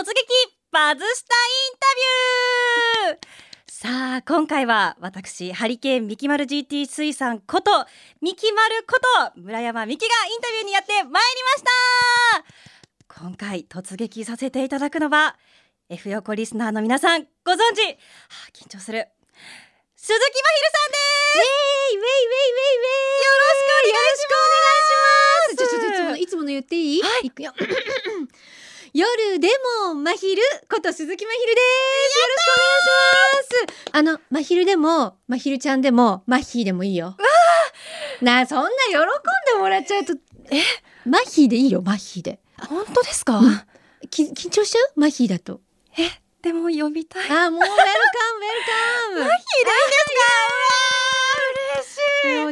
突撃バズしたインタビューさあ今回は私ハリケーンミキマル GT 水産ことミキマルこと村山美希がインタビューにやってまいりました今回突撃させていただくのは F 横リスナーの皆さんご存知、はあ、緊張する鈴木まひるさんですウェイウェイウェイウェイウェイよろしくお願いしますよろしくお願いします。じゃあちょっといつものいつもの言っていい？はい。いくよ夜でもまひること鈴木まひるです。よろしくお願いしますあのまひるでもまひるちゃんでもマッヒーでもいいよ。なあそんな喜んでもらっちゃうとえ？マッヒーでいいよマッヒーで。本当ですか、うん。き緊張しちゃう？マッヒーだと。え？でも呼びたい。あもうウェルカムウェルカム。マヒですか？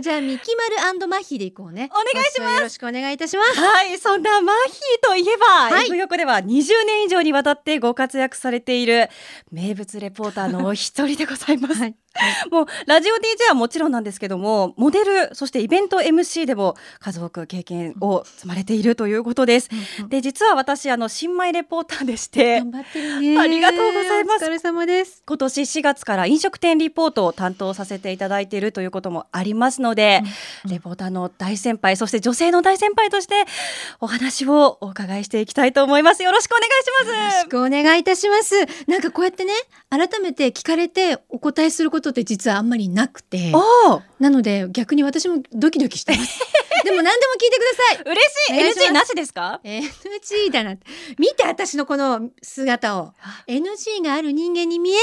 じゃあミキマルマッヒーでいこうね。お願いします。よろしくお願いいたします。はい、そんなマヒーといえば、はい横では20年以上にわたってご活躍されている名物レポーターのお一人でございます。はい もうラジオ DJ はもちろんなんですけども、モデルそしてイベント MC でも数多く経験を積まれているということです。で、実は私あの新米レポーターでして。頑張ってるね。ありがとうございます。お疲れ様です。今年4月から飲食店リポートを担当させていただいているということもありますので、うんレポーターの大先輩そして女性の大先輩としてお話をお伺いしていきたいと思います。よろしくお願いしよろますしくお願いいたします。なんかこうやってね改めて聞かれてお答えすることって実はあんまりなくて。なので逆に私もドキドキしてます。でも何でも聞いてください。嬉しい。NG なしですか？NG だな見て私のこの姿を。NG がある人間に見える？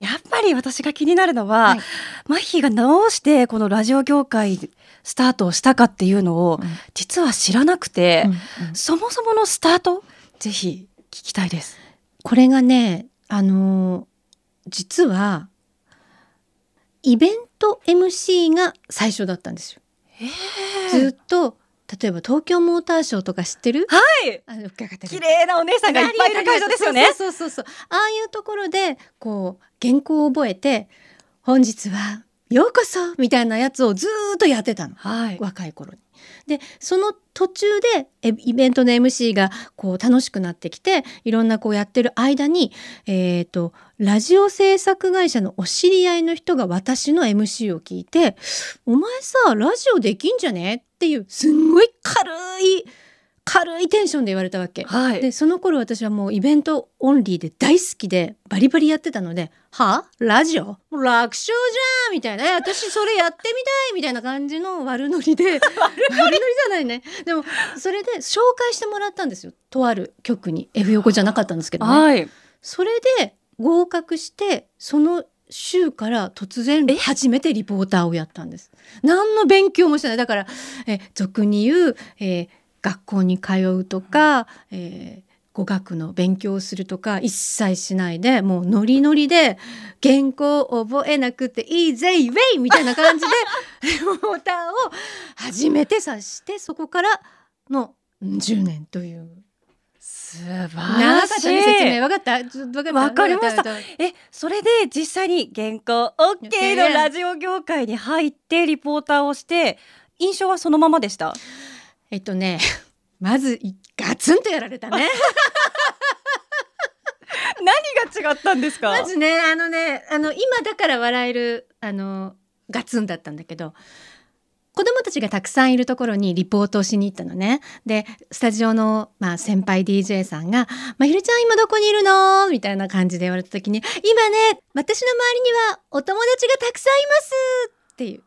やっぱり私が気になるのは、はい。マッヒーがどうしてこのラジオ業界スタートをしたかっていうのを実は知らなくて、そもそものスタートぜひ聞きたいです。これがねあのー実はイベント MC が最初だったんですよ。ずっと例えば東京モーターショーとか知ってる？はい。あの綺麗なお姉さんがいっぱいいる会場ですよね。そうそうそうそう。ああいうところでこう原稿を覚えて本日はようこそみたいなやつをずーっとやってたのはい若い頃に。でその途中でえイベントの MC がこう楽しくなってきていろんなこうやってる間に、えー、とラジオ制作会社のお知り合いの人が私の MC を聞いて「お前さラジオできんじゃね?」っていうすんごい軽い軽いテンションで言われたわけ。はい。でその頃私はもうイベントオンリーで大好きでバリバリやってたので「はあ？ラジオ？楽勝じゃん」みたいな。え「私それやってみたい」みたいな感じの悪ノリで。悪ノリじゃないね。でもそれで紹介してもらったんですよ。とある局に。F 横じゃなかったんですけどね。はい。それで合格してその週から突然え？初めてリポーターをやったんです。何の勉強もしてない。だからえ俗に言う、えー学校に通うとか、えー語学の勉強をするとか一切しないでもうノリノリで原稿を覚えなくていいぜイウェイみたいな感じで リポーターを初めてさしてそこからのうん10年という。素晴長らしかったね説明。いわかった？ちょっとわかりました。えそれで実際に原稿 OK のラジオ業界に入ってリポーターをして印象はそのままでした？えっとね まずいガツンとやられたね 何が違ったんですか？まずねあのねあの今だから笑えるあのガツンだったんだけど子供たちがたくさんいるところにリポートをしに行ったのね。でスタジオの、まあ、先輩 DJ さんが「まひるちゃん今どこにいるの?」みたいな感じで言われた時に「今ね私の周りにはお友達がたくさんいます」っていう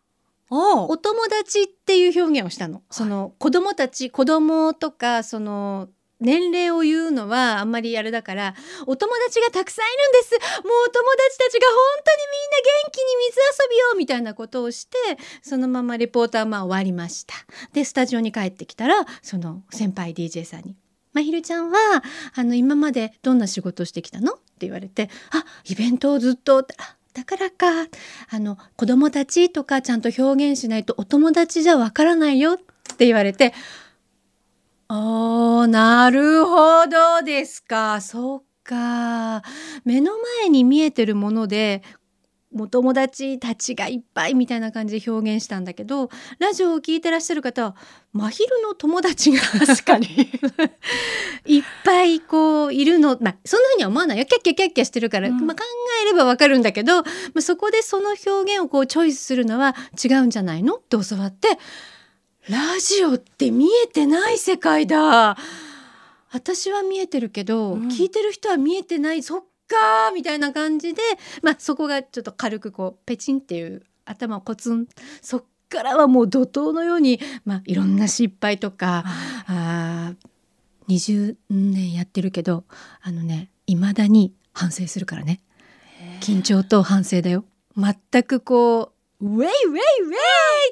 お友達っていう表現をしたの。その子供たち子供とかその年齢を言うのはあんまりあれだからお友達がたくさんいるんですもうお友達たちが本当にみんな元気に水遊びをみたいなことをしてそのままレポーターはまあ終わりましたでスタジオに帰ってきたらその先輩 DJ さんに「まひるちゃんはあの今までどんな仕事をしてきたの?」って言われて「あイベントをずっと」あだからかあの子供たちとかちゃんと表現しないとお友達じゃわからないよって言われておーなるほどですか。そっか。目の前に見えてるものでお友達たちがいっぱいみたいな感じで表現したんだけどラジオを聞いてらっしゃる方は真昼の友達が確かに いっぱいこういるの。まあそんなふうには思わないよ。キャッキャキャッキャしてるから、うん。まあ、考えればわかるんだけど、まあ、そこでその表現をこうチョイスするのは違うんじゃないの？って教わってラジオって見えてない世界だ。私は見えてるけど、うん。聞いてる人は見えてない。そっかーみたいな感じで、まあ、そこがちょっと軽くこうペチンっていう頭をコツン。そっからはもう怒涛のように、まあ、いろんな失敗とかあー20年やってるけどあのね未だに反省するからね。緊張と反省だよ。全くこうウェイウェイウェイ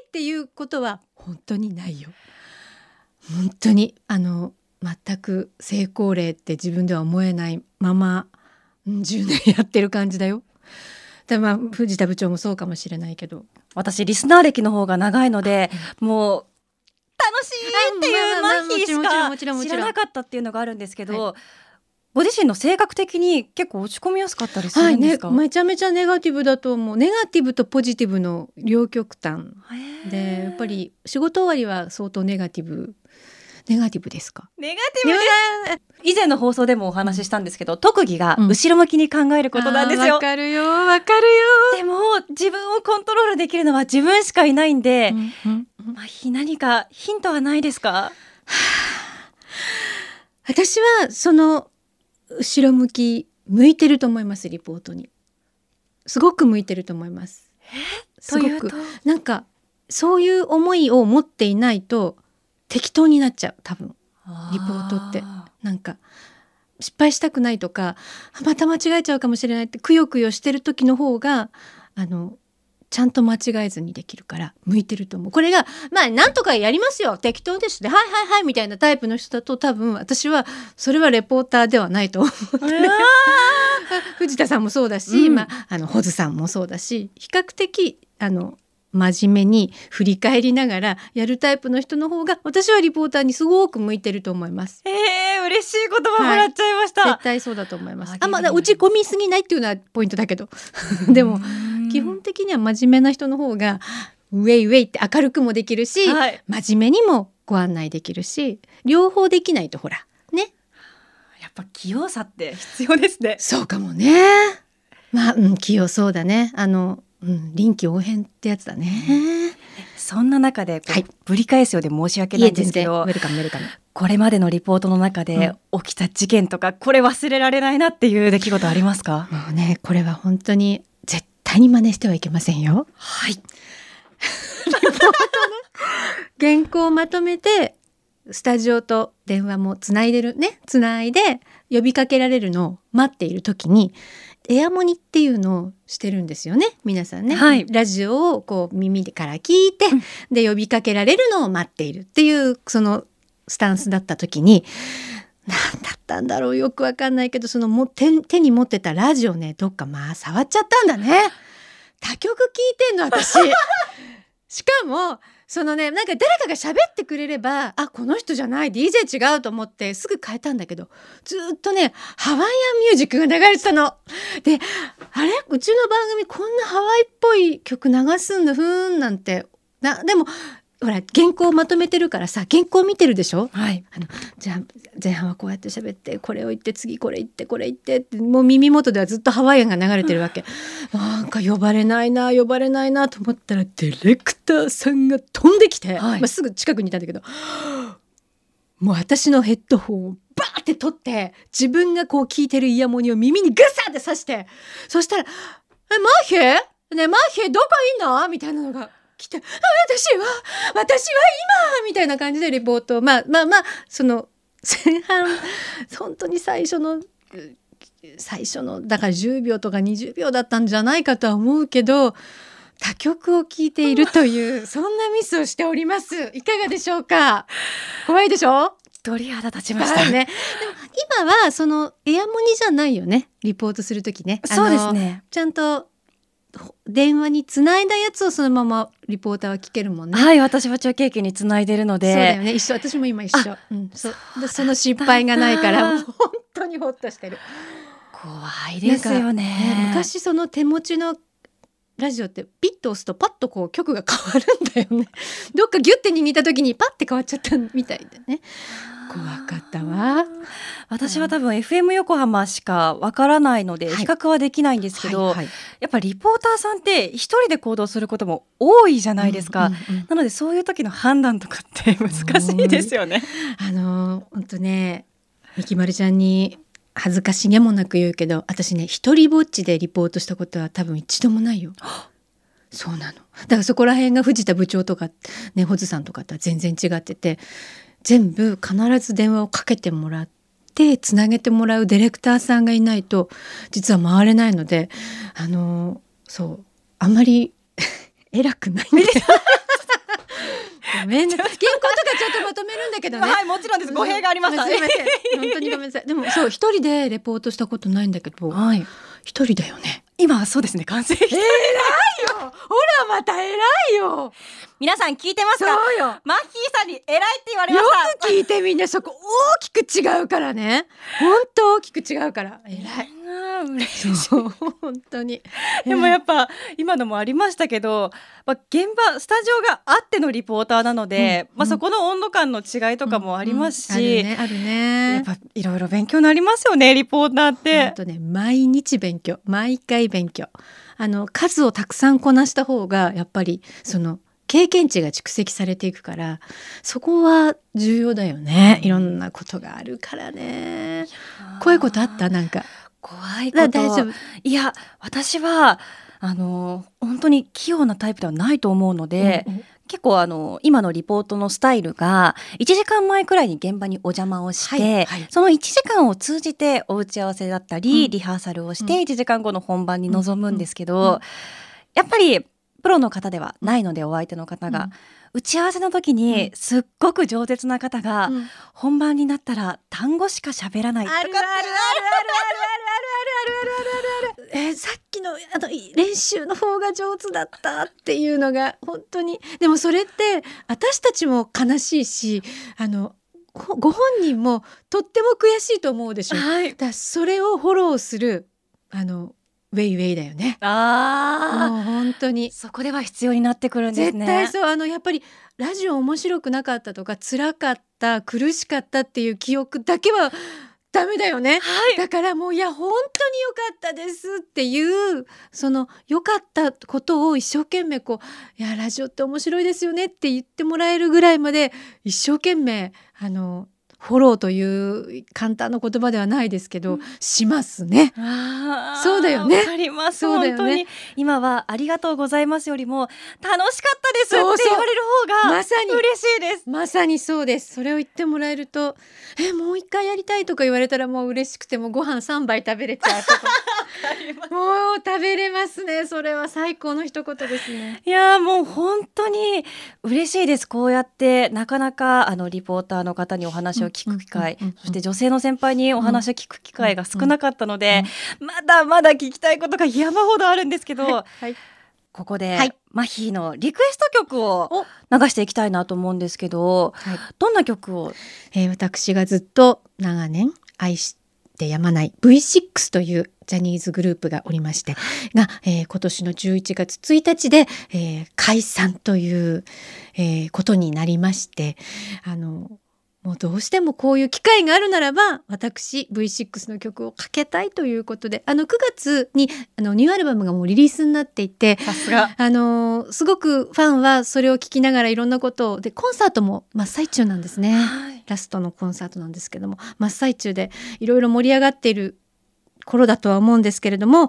っていうことは本当にないよ。本当にあの全く成功例って自分では思えないままうん10年やってる感じだよ。でまあ藤田部長もそうかもしれないけど。私リスナー歴の方が長いのでもう楽しいっていうマヒしもちろんか知らなかったっていうのがあるんですけど、はご自身の性格的に結構落ち込みやすかったりすはいねるんですか、めちゃめちゃネガティブだと思う。ネガティブとポジティブの両極端でやっぱり仕事終わりは相当ネガティブネガティブですか？ネガティブです。以前の放送でもお話ししたんですけど特技が後ろ向きに考えることなんですよ、あーわかるよわかるでも自分をコントロールできるのは自分しかいないんでよ、、うんうん。まあ、何かヒントはないですか？私はその後ろ向き向いてると思いますリポートに。すごく向いてると思います。すごく。というと？なんかそういう思いを持っていないと適当になっちゃう多分。リポートって。あなんか失敗したくないとかあまた間違えちゃうかもしれないってくよくよしてる時の方があのちゃんと間違えずにできるから向いてると思う。これがまあなんとかやりますよ。適当です。ねはいはいはいみたいなタイプの人だと多分私はそれはレポーターではないと思うーうわ 藤田さんもそうだし、うん。まあ、あの穂津さんもそうだし比較的あの真面目に振り返りながらやるタイプの人の方が私はリポーターにすごく向いてると思います。ーえー、嬉しい言葉もらっちゃいました、絶対そうだと思いますあ。あ、まあ、逆に打ち込みすぎないっていうのはポイントだけど、でもうん基本的には真面目な人の方がウェイウェイって明るくもできるし、はい真面目にもご案内できるし、両方できないとほらね、やっぱ器用さって必要ですねそうかもね。まあ、うん、器用そうだね。あの、うん、臨機応変ってやつだね。そんな中ではいぶり返すようで申し訳ないんですけどウェルカムウェルカム。これまでのリポートの中で起きた事件とか、これ忘れられないなっていう出来事ありますか？もうね、これは本当に絶対に真似してはいけませんよ。はい原稿をまとめてスタジオと電話もつないでるねつないで呼びかけられるのを待っている時にエアモニっていうのをしてるんですよね皆さんね、はい。ラジオをこう耳から聞いて、うん。で呼びかけられるのを待っているっていうそのスタンスだった時に何だったんだろうよくわかんないけどそのも手手に持ってたラジオねどっかまあ触っちゃったんだね。他局聞いてんの私。しかもそのねなんか誰かが喋ってくれればあこの人じゃない DJ 違うと思ってすぐ変えたんだけどずっとねハワイアンミュージックが流れてたの。であれ？うちの番組こんなハワイっぽい曲流すんだふーんなんてなでもほら原稿をまとめてるからさ原稿見てるでしょ？はい。じゃあ前半はこうやって喋ってこれを言って次これ言ってこれ言ってってもう耳元ではずっとハワイアンが流れてるわけ。なんか呼ばれないな呼ばれないなと思ったらディレクターさんが飛んできて、はい。まあ、すぐ近くにいたんだけどもう私のヘッドホンをバーって取って自分がこう聞いてるイヤモニを耳にグサって刺してそしたら「えマーヒェねえマーヒェどこいんの?」みたいなのが来て「あ私は私は今!」みたいな感じでレポート。をまあまあまあその前半本当に最初のう最初のだから10秒とか20秒だったんじゃないかとは思うけど他曲を聴いているというそんなミスをしております。いかがでしょうか？怖いでしょ？鳥肌立ちました、ね、でも今はそのエアモニじゃないよね？リポートする時ね。あのそうですね。ちゃんとほ電話につないだやつをそのままリポーターは聞けるもんね。はい私は中継機につないでるので。そうだよね。一緒。私も今一緒、うん、そでその失敗がないから本当にホッとしてる。怖いですよね昔その手持ちのラジオってピッと押すとパッとこう曲が変わるんだよね。どっかギュッて握った時にパッて変わっちゃったみたいでね。怖かったわ。私は多分 FM 横浜しかわからないのではい。比較はできないんですけど、はいはい。やっぱリポーターさんって一人で行動することも多いじゃないですか、うんうんうんなのでそういう時の判断とかって難しいですよね。あの本当ねみきまるちゃんに恥ずかしげもなく言うけど私ね一人ぼっちでリポートしたことは多分一度もないよ。そうなのだからそこら辺が藤田部長とかねホズさんとかとは全然違ってて全部必ず電話をかけてもらってつなげてもらうディレクターさんがいないと実は回れないのであのそうあんまり 偉くないんでご めんな原稿とかちょっとまとめるんだけどね。はいもちろんです。語弊がありました。す。いません本当にごめんなさい。でもそう一人でレポートしたことないんだけど。はい、一人だよね。今はそうですね。完成して偉いよ。ほらまた偉いよ。皆さん聞いてますか？そうよ。マッヒーさんに偉いって言われまよした。く聞いてみんなそこ大きく違うからね。本当大きく違うから。偉いあー嬉しい。そう本当に。でもやっぱ今のもありましたけど、まあ、現場スタジオがあってのリポーターなので、うんまあ、そこの温度感の違いとかもありますし、うんうん。あるねあるね。やっぱいろいろ勉強になりますよねリポーターっ本て。当ね毎日勉強毎回勉強。あの数をたくさんこなした方がやっぱりその経験値が蓄積されていくからそこは重要だよね。いろんなことがあるからね。怖いことあった？なんか怖いこと。大丈夫。いや私はあの本当に器用なタイプではないと思うので、うんうん。結構あの今のリポートのスタイルが1時間前くらいに現場にお邪魔をして、はいはい。その1時間を通じてお打ち合わせだったり、うん。リハーサルをしうん。て1時間後の本番に臨むんですけど、うん。うん。やっぱりプロの方ではないのでお相手の方が、うん。打ち合わせの時にすっごく饒舌な方が、うん。本番になったら単語しか喋らないとかって。あるあるあるあるあるあるあるあるあるあるあるえーさっきのあのい練習の方が上手だったっていうのが本当に。でもそれって私たちも悲しいしあのごご本人もとっても悔しいと思うでしょ。はい。らそれをフォローするあのウェイウェイだよね。あもう本当に。ーそこでは必要になってくるんです絶ね対そう。あのやっぱりラジオ面白くなかったとか辛かった苦しかったっていう記憶だけはダメだよね。はい。だからもういや本当に良かったですっていうその良かったことを一生懸命こういやラジオって面白いですよねって言ってもらえるぐらいまで一生懸命あのフォローという簡単な言葉ではないですけど、うんしますね。そうだよねわかります。ね本当に今はありがとうございますよりも楽しかったですって言われる方がまさに嬉しいです。まさにそうです。それを言ってもらえると、え、もう一回やりたいとか言われたらもう嬉しくてもうご飯三杯食べれちゃうとか。もう食べれますね。それは最高の一言ですね。いやーもう本当に嬉しいです。こうやってなかなかあのリポーターの方にお話を聞く機会うんうんうんうん、そして女性の先輩にお話を聞く機会が少なかったので、まだまだ聞きたいことが山ほどあるんですけど、はい。ここで、はいマヒーのリクエスト曲をお流していきたいなと思うんですけど、はいどんな曲を？えー私がずっと長年愛してやまない V6 というジャニーズグループがおりましてが、えー今年の11月1日で、えー解散という、えーことになりましてあのもうどうしてもこういう機会があるならば私 V6 の曲をかけたいということであの9月にあのニューアルバムがもうリリースになっていてさすがあのーすごくファンはそれを聞きながらいろんなことをでコンサートも真っ最中なんですね。はいラストのコンサートなんですけども真っ最中でいろいろ盛り上がっている頃だとは思うんですけれどもう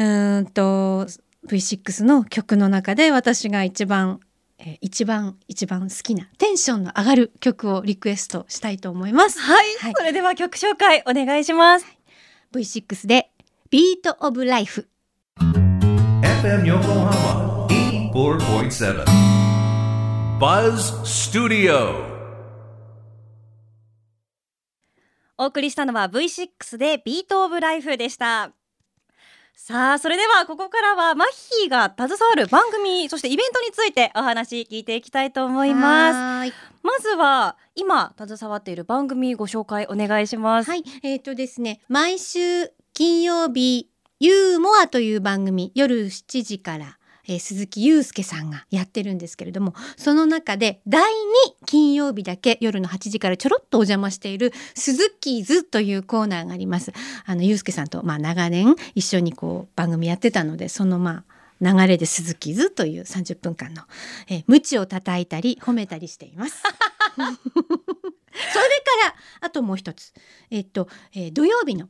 ーんと V6 の曲の中で私が一番、えー一番一番好きなテンションの上がる曲をリクエストしたいと思います。はい、はい。それでは曲紹介お願いします。V6 でビートオブライフ。FM Yokohama 84.7 Buzz Studio お送りしたのは V6 でビートオブライフでした。さあそれではここからはマッヒーが携わる番組そしてイベントについてお話聞いていきたいと思います。す。まずは今携わっている番組ご紹介お願いします。はい、えっ、とですね、毎週金曜日ユーモアという番組夜7時からえー鈴木祐介さんがやってるんですけれどもその中で第2金曜日だけ夜の8時からちょろっとお邪魔している「鈴木ズ」というコーナーがあります。あの祐介さんと、まあ、長年一緒にこう番組やってたのでそのまあ流れで鈴木ズという30分間の、えー、鞭を叩いたり褒めたりしています。それからあともう一つ、えっとえー土曜日の、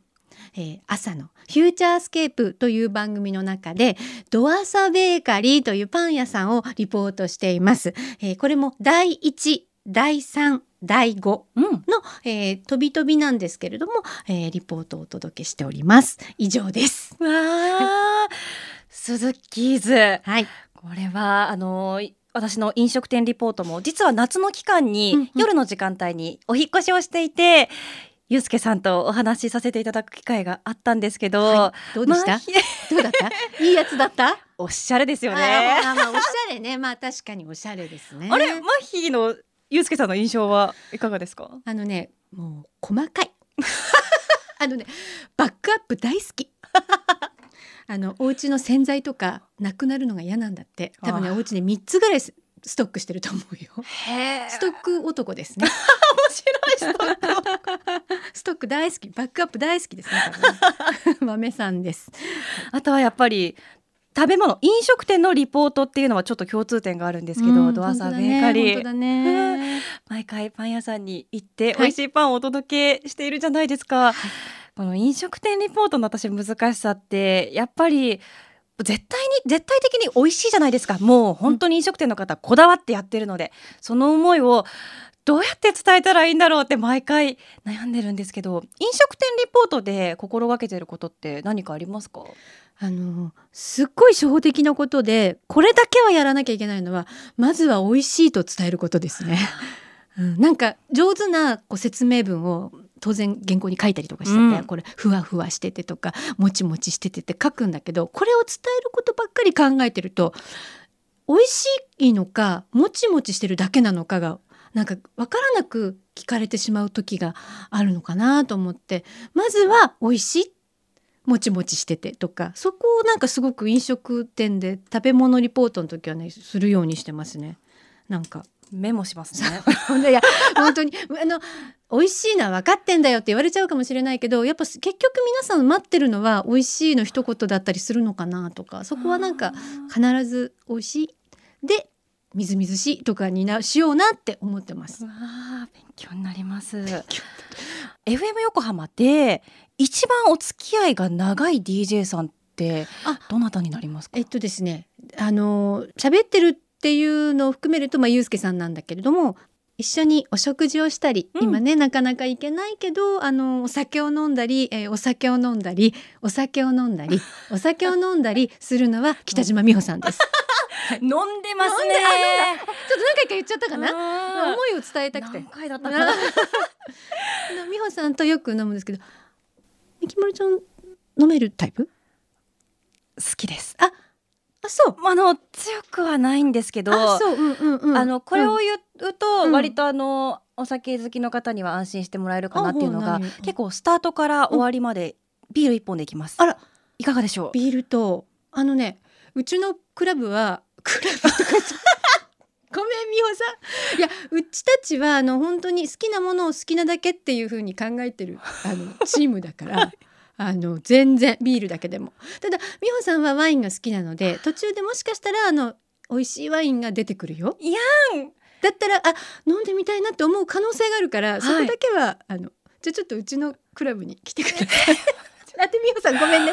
えー朝の「フューチャースケープ」という番組の中でドアサベーカリーというパン屋さんをリポートしています。えーこれも第1第3第5うん。の、えー、飛び飛びなんですけれども、えーリポートをお届けしております。以上です。わあ、鈴木ズ。はい。これはあのい私の飲食店リポートも実は夏の期間にん夜の時間帯にお引っ越しをしていて、ゆうすけさんとお話しさせていただく機会があったんですけど、はいどうでした、まあひどうだった？いいやつだった？おしゃれですよあね。ーまあ、おしゃれね。まあ、確かにおしゃれですね。あれマヒのゆうすけさんの印象はいかがですか？あのね、もう細かい。あのね、バックアップ大好き。あのお家の洗剤とかなくなるのが嫌なんだって。多分ね、お家で三つぐらいスストックしてると思うよ。へストック男ですね。面白いストック。ストック大好き、バックアップ大好きですね。豆さんです。あとはやっぱり食べ物飲食店のリポートっていうのはちょっと共通点があるんですけど、うんドアサーベーカリー。毎回パン屋さんに行ってはい美味しいパンをお届けしているじゃないですか、この飲食店リポートの私難しさってやっぱり絶対に絶対的に美味しいじゃないですかもう本当に飲食店の方こだわってやってるので、その思いをどうやって伝えたらいいんだろうって毎回悩んでるんですけど飲食店リポートで心がけてることって何かありますか？あのすっごい初歩的なことでこれだけはやらなきゃいけないのはまずは美味しいと伝えることですね。うん、なんか上手なこう説明文を当然原稿に書いたりとかしてて、うんこれふわふわしててとかもちもちしててって書くんだけどこれを伝えることばっかり考えてると美味しいのかもちもちしてるだけなのかがなんか分からなく聞かれてしまう時があるのかなと思って。まずは美味しい。もちもちしててとか。そこをなんかすごく飲食店で食べ物リポートの時はねするようにしてますね。なんか。メモしますね。いや本当にあの美味しいのは分かってんだよって言われちゃうかもしれないけどやっぱ結局皆さん待ってるのは美味しいの一言だったりするのかなとか。そこはなんか必ず美味しい。でみずみずしいとかになしようなって思ってますう。わあ勉強になります FM 横浜で一番お付き合いが長い DJ さんってあどなたになりますか？えっとですねあの喋ってるっていうのを含めるとまあゆうすけさんなんだけれども一緒にお食事をしたり、うん今ねなかなか行けないけどあのお酒を飲んだり、えーお酒を飲んだりお酒を飲んだりお酒を飲んだりするのは北島美穂さんです。飲んでますねちょっと何回か言っちゃったかな。な思いを伝えたくて何。回だったかな 美穂さんとよく飲むんですけど、みきまるちゃん飲めるタイプ？好きですあ、そう。あの強くはないんですけどあ、そう。うんうんうん。あのこれをうん言ううとん割とあのお酒好きの方には安心してもらえるかなっていうのが結構スタートから終わりまでビール一本でいきますあらいかがでしょう？ビールとあのねうちのクラブはクラブと。かごめん美穂さん。いやうちたちはあの本当に好きなものを好きなだけっていう風に考えてるあのチームだからあの全然ビールだけでも。ただ美穂さんはワインが好きなので途中でもしかしたらあの美味しいワインが出てくるよ。いやん。だったらあ飲んでみたいなって思う可能性があるから、い。そこだけはあのじゃあちょっとうちのクラブに来てください あて美穂さんごめんね。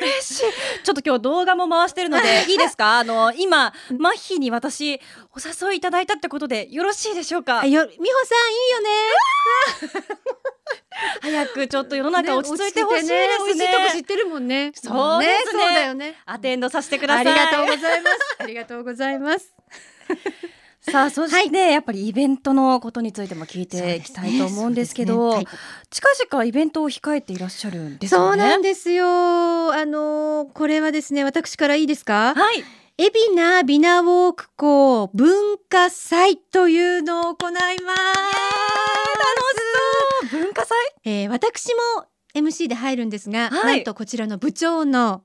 嬉しい。ちょっと今日動画も回してるので いいですか？あの今マッヒーに私お誘いいただいたってことでよろしいでしょうか？あよ美穂さんいいよね。早くちょっと世の中落ち着いてほしいですね。ね美味しいとこ知ってるもんね。そうですねそうだよね。アテンドさせてください。ありがとうございます。ありがとうございますさあそして、やっぱりイベントのことについても聞いていきたいと思うんですけどそうですね。近々イベントを控えていらっしゃるんですそうなんですよ。あのこれはですね私からいいですか？はい。海老名ビナウォーク校文化祭というのを行います。文化祭？えー私も MC で入るんですが、はい。なんとこちらの部長の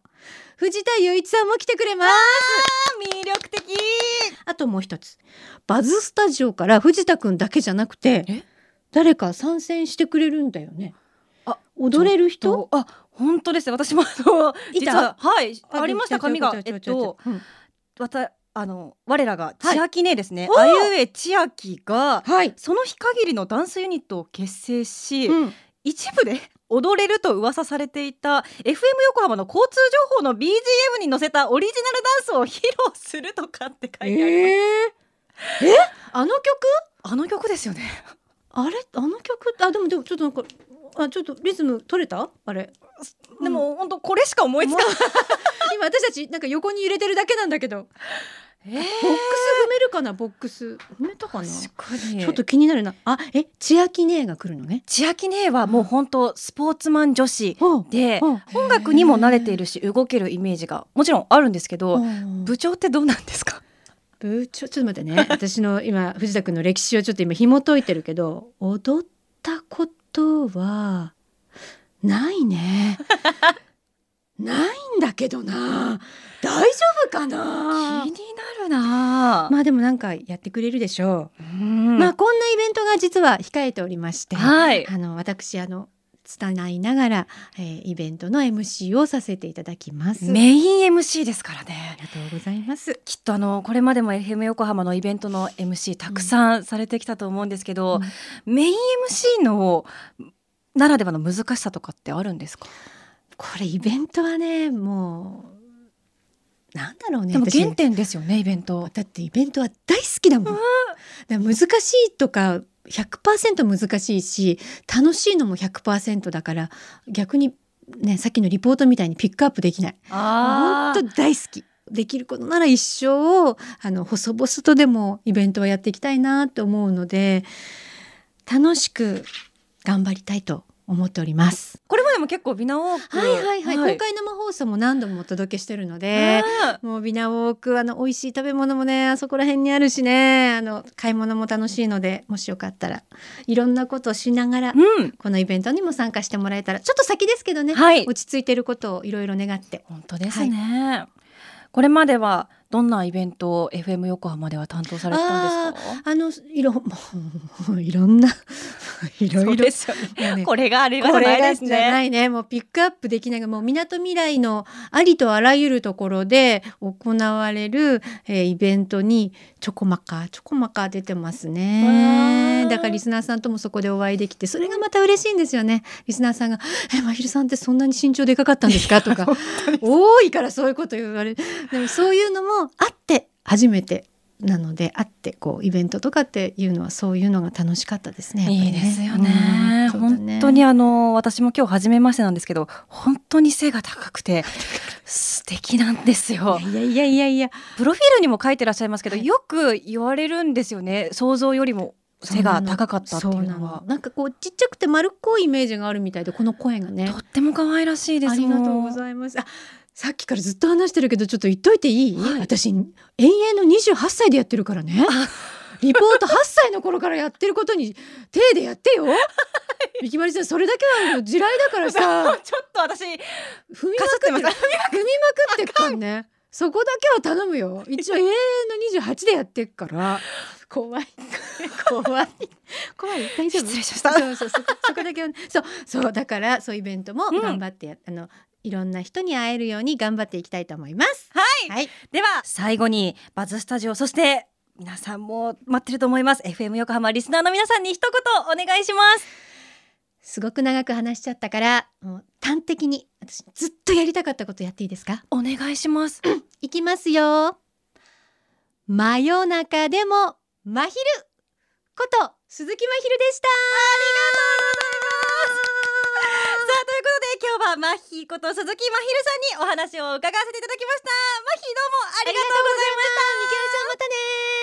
藤田雄一さんも来てくれますともう一つ。バズスタジオから藤田くんだけじゃなくてえ？誰か参戦してくれるんだよね。あ踊れる人？あ本当ですね。私もあのいた？実ははいありました。紙がえっとうんあの我らが千秋姉ですね、おー！あゆえ千秋がはい、その日限りのダンスユニットを結成し、うん。一部で踊れると噂されていた FM 横浜の交通情報の BGM に乗せたオリジナルダンスを披露するとかって書いてあります、えー、え？あの曲？あの曲ですよね。あれ？あの曲？あでもでもちょっとなんかあちょっとリズム取れた？あれ？でも本当これしか思いつかない、今私たちなんか横に揺れてるだけなんだけどえボックス踏めるかなボックス。踏めたかな？ちょっと気になるな。あえ千秋姉が来るのね？千秋姉はもう本当スポーツマン女子おでう。ん音楽にも慣れているし動けるイメージがもちろんあるんですけど部部長ってどうなんですか？部長ちょっと待ってね。私の今藤田君の歴史をちょっと今紐解いてるけど踊ったことはないねないんだけどな。大丈夫か気なになるな、まあでもなんかやってくれるでしょう。ん。う、まあこんなイベントが実は控えておりまして、はい。あの私あの伝いながら、えーイベントの MC をさせていただきます。あメイン MC ですからね。りがとうございます。きっとあのこれまでも FM 横浜のイベントの MC たくさんされてきたと思うんですけど、メイン MC のならではの難しさとかってあるんですか？これイベントはねもうなんだろうねでも私原点ですよねイベントだってイベントは大好きだもん。難しいとか100%難しいし楽しいのも100%だから逆にねさっきのリポートみたいにピックアップできない。あ本当大好き。できることなら一生あの細々とでもイベントはやっていきたいなと思うので楽しく頑張りたいと思っております。これまでも結構ビナウォークはいはいはい、公開生放送も何度もお届けしてるので、もうビナウォークあの美味しい食べ物もねあそこら辺にあるしね。あの買い物も楽しいのでもしよかったらいろんなことをしながらうん。このイベントにも参加してもらえたらちょっと先ですけどね、はい。落ち着いてることをいろいろ願って。本当ですね、これまではどんなイベントを FM 横浜では担当されてたんですか？あのいろもういろんないろいろそうですよね。これがありがこれないですがじゃなねいね。もうピックアップできない。がもうみなとみらいのありとあらゆるところで行われる、えーイベントにちょこまかちょこまか出てますね。だからリスナーさんともそこでお会いできてそれがまた嬉しいんですよね。リスナーさんが「えまひるさんってそんなに身長でかかったんですか?」とか。多いからそういうこと言われる。でもそういうのもあって初めてなのであってこうイベントとかっていうのはそういうのが楽しかったですね。やっぱりいいですよね,、うん本当にあの私も今日初めましてなんですけど本当に背が高くて 素敵なんですよ。いやいやいやいや。プロフィールにも書いてらっしゃいますけど、はい。よく言われるんですよね。想像よりも背が高かったっていうそうなの。はなんかこうちっちゃくて丸っこいイメージがあるみたいでこの声がね。とっても可愛らしいですありがとうごいざいます。あさっきからずっと話してるけどちょっと言っといていい、はい。私延々の28歳でやってるからね。リポート8歳の頃からやってることに手でやってよ。みきまりさんそれだけは地雷だからさ。ちょっと私踏みまくって踏みまくってっからね。そこだけは頼むよ。一応永遠の28でやってっから。怖い。怖い。怖い。大丈夫？失礼しました。そうそう。そこだけはね。そうそうだからそういうイベントもうん。頑張ってや、あのいろんな人に会えるように頑張っていきたいと思います。はい。はい。では最後にバズスタジオそして皆さんも待ってると思います。FM 横浜リスナーの皆さんに一言お願いします。すごく長く話しちゃったからもう端的に私ずっとやりたかったことやっていいですか？お願いします。いきますよ。真夜中でも真昼。こと鈴木真昼でした。さあとということで今日はマヒーこと鈴木真昼さんにお話を伺わせていただきました。マヒーどうもありがとうございました。みきおりちゃんまたね